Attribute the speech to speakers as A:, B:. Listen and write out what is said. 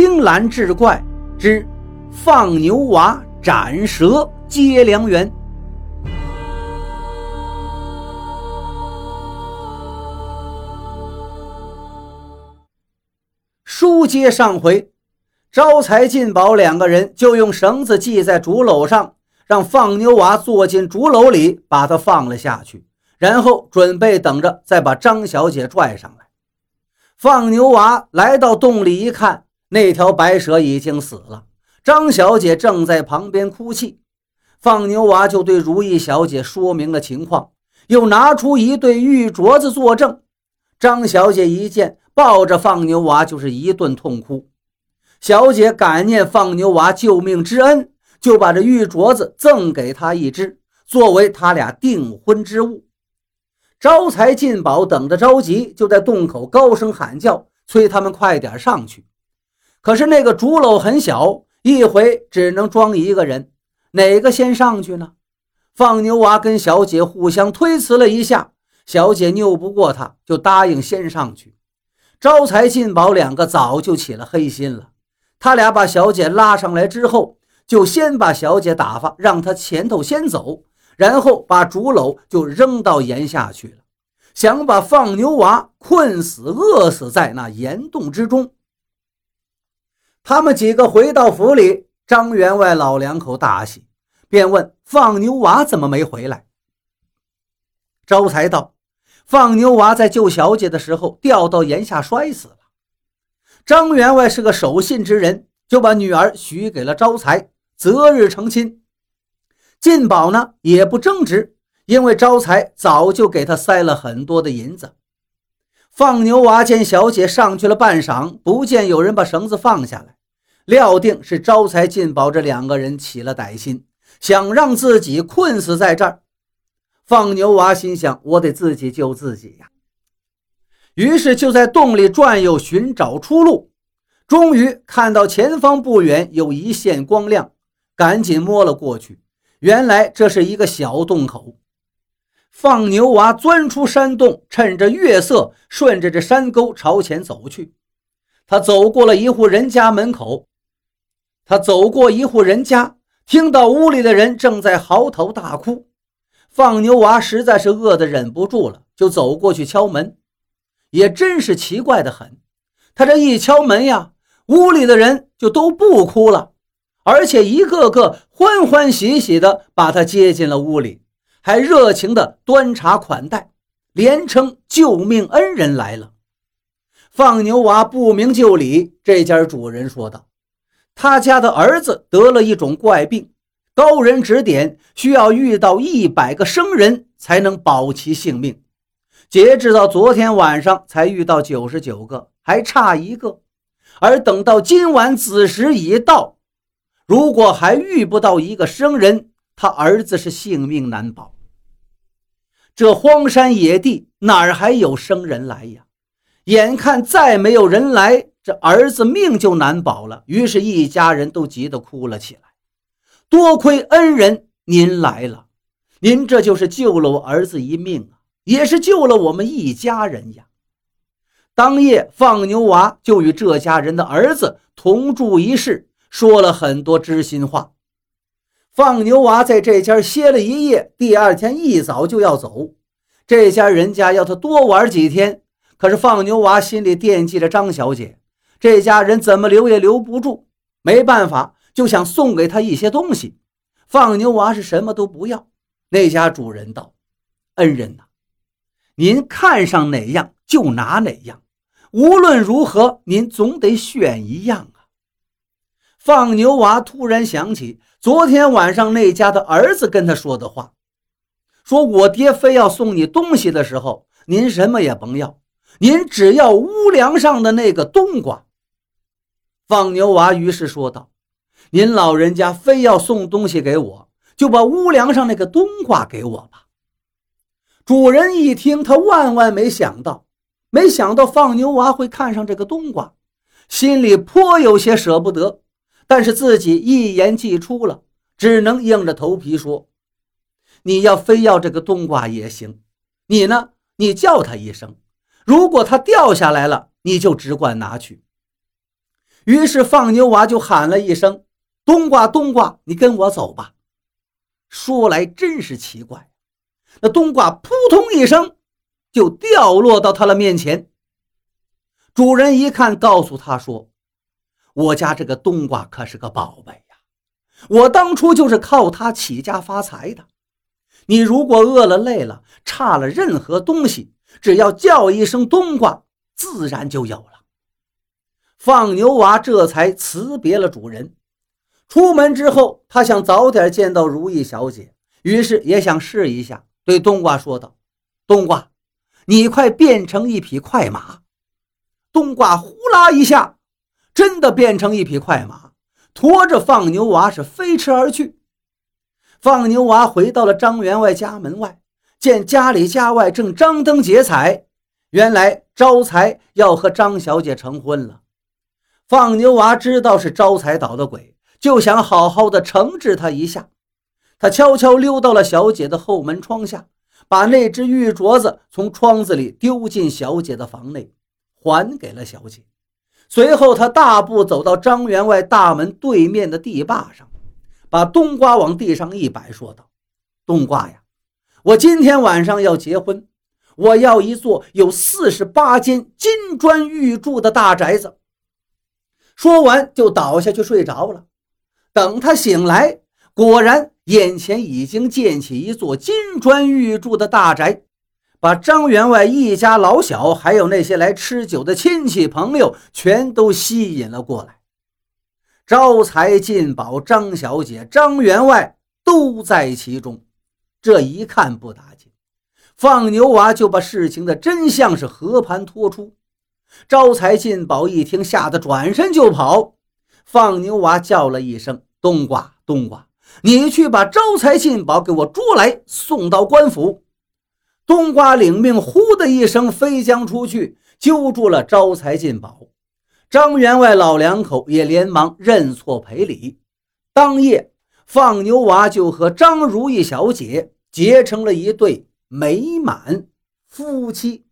A: 青蓝志怪之放牛娃斩蛇接良缘。书接上回，招财进宝两个人就用绳子系在竹篓上，让放牛娃坐进竹篓里，把他放了下去，然后准备等着再把张小姐拽上来。放牛娃来到洞里一看。那条白蛇已经死了，张小姐正在旁边哭泣。放牛娃就对如意小姐说明了情况，又拿出一对玉镯子作证。张小姐一见，抱着放牛娃就是一顿痛哭。小姐感念放牛娃救命之恩，就把这玉镯子赠给他一只，作为他俩订婚之物。招财进宝等得着急，就在洞口高声喊叫，催他们快点上去。可是那个竹篓很小，一回只能装一个人，哪个先上去呢？放牛娃跟小姐互相推辞了一下，小姐拗不过他，就答应先上去。招财进宝两个早就起了黑心了，他俩把小姐拉上来之后，就先把小姐打发，让她前头先走，然后把竹篓就扔到岩下去了，想把放牛娃困死、饿死在那岩洞之中。他们几个回到府里，张员外老两口大喜，便问放牛娃怎么没回来。招财道：“放牛娃在救小姐的时候掉到檐下摔死了。”张员外是个守信之人，就把女儿许给了招财，择日成亲。进宝呢也不争执，因为招财早就给他塞了很多的银子。放牛娃见小姐上去了半晌，不见有人把绳子放下来。料定是招财进宝这两个人起了歹心，想让自己困死在这儿。放牛娃心想：我得自己救自己呀。于是就在洞里转悠，寻找出路。终于看到前方不远有一线光亮，赶紧摸了过去。原来这是一个小洞口。放牛娃钻出山洞，趁着月色，顺着这山沟朝前走去。他走过了一户人家门口。他走过一户人家，听到屋里的人正在嚎啕大哭。放牛娃实在是饿得忍不住了，就走过去敲门。也真是奇怪的很，他这一敲门呀，屋里的人就都不哭了，而且一个个欢欢喜喜的把他接进了屋里，还热情的端茶款待，连称救命恩人来了。放牛娃不明就里，这家主人说道。他家的儿子得了一种怪病，高人指点，需要遇到一百个生人才能保其性命。截至到昨天晚上，才遇到九十九个，还差一个。而等到今晚子时已到，如果还遇不到一个生人，他儿子是性命难保。这荒山野地哪儿还有生人来呀？眼看再没有人来。这儿子命就难保了，于是，一家人都急得哭了起来。多亏恩人您来了，您这就是救了我儿子一命啊，也是救了我们一家人呀。当夜，放牛娃就与这家人的儿子同住一室，说了很多知心话。放牛娃在这家歇了一夜，第二天一早就要走。这家人家要他多玩几天，可是放牛娃心里惦记着张小姐。这家人怎么留也留不住，没办法，就想送给他一些东西。放牛娃是什么都不要。那家主人道：“恩人呐，您看上哪样就拿哪样，无论如何，您总得选一样啊。”放牛娃突然想起昨天晚上那家的儿子跟他说的话，说我爹非要送你东西的时候，您什么也甭要，您只要屋梁上的那个冬瓜。放牛娃于是说道：“您老人家非要送东西给我，就把屋梁上那个冬瓜给我吧。”主人一听，他万万没想到，没想到放牛娃会看上这个冬瓜，心里颇有些舍不得，但是自己一言既出了，只能硬着头皮说：“你要非要这个冬瓜也行，你呢，你叫他一声，如果他掉下来了，你就只管拿去。”于是放牛娃就喊了一声：“冬瓜，冬瓜，你跟我走吧。”说来真是奇怪，那冬瓜扑通一声就掉落到他的面前。主人一看，告诉他说：“我家这个冬瓜可是个宝贝呀，我当初就是靠它起家发财的。你如果饿了、累了、差了任何东西，只要叫一声冬瓜，自然就有了。”放牛娃这才辞别了主人。出门之后，他想早点见到如意小姐，于是也想试一下，对冬瓜说道：“冬瓜，你快变成一匹快马。”冬瓜呼啦一下，真的变成一匹快马，驮着放牛娃是飞驰而去。放牛娃回到了张员外家门外，见家里家外正张灯结彩，原来招财要和张小姐成婚了。放牛娃知道是招财捣的鬼。就想好好的惩治他一下，他悄悄溜到了小姐的后门窗下，把那只玉镯子从窗子里丢进小姐的房内，还给了小姐。随后，他大步走到张员外大门对面的地坝上，把冬瓜往地上一摆，说道：“冬瓜呀，我今天晚上要结婚，我要一座有四十八间金砖玉柱的大宅子。”说完，就倒下去睡着了。等他醒来，果然眼前已经建起一座金砖玉柱的大宅，把张员外一家老小，还有那些来吃酒的亲戚朋友，全都吸引了过来。招财进宝，张小姐、张员外都在其中。这一看不打紧，放牛娃就把事情的真相是和盘托出。招财进宝一听，吓得转身就跑。放牛娃叫了一声。冬瓜，冬瓜，你去把招财进宝给我捉来，送到官府。冬瓜领命，呼的一声飞将出去，揪住了招财进宝。张员外老两口也连忙认错赔礼。当夜，放牛娃就和张如意小姐结成了一对美满夫妻。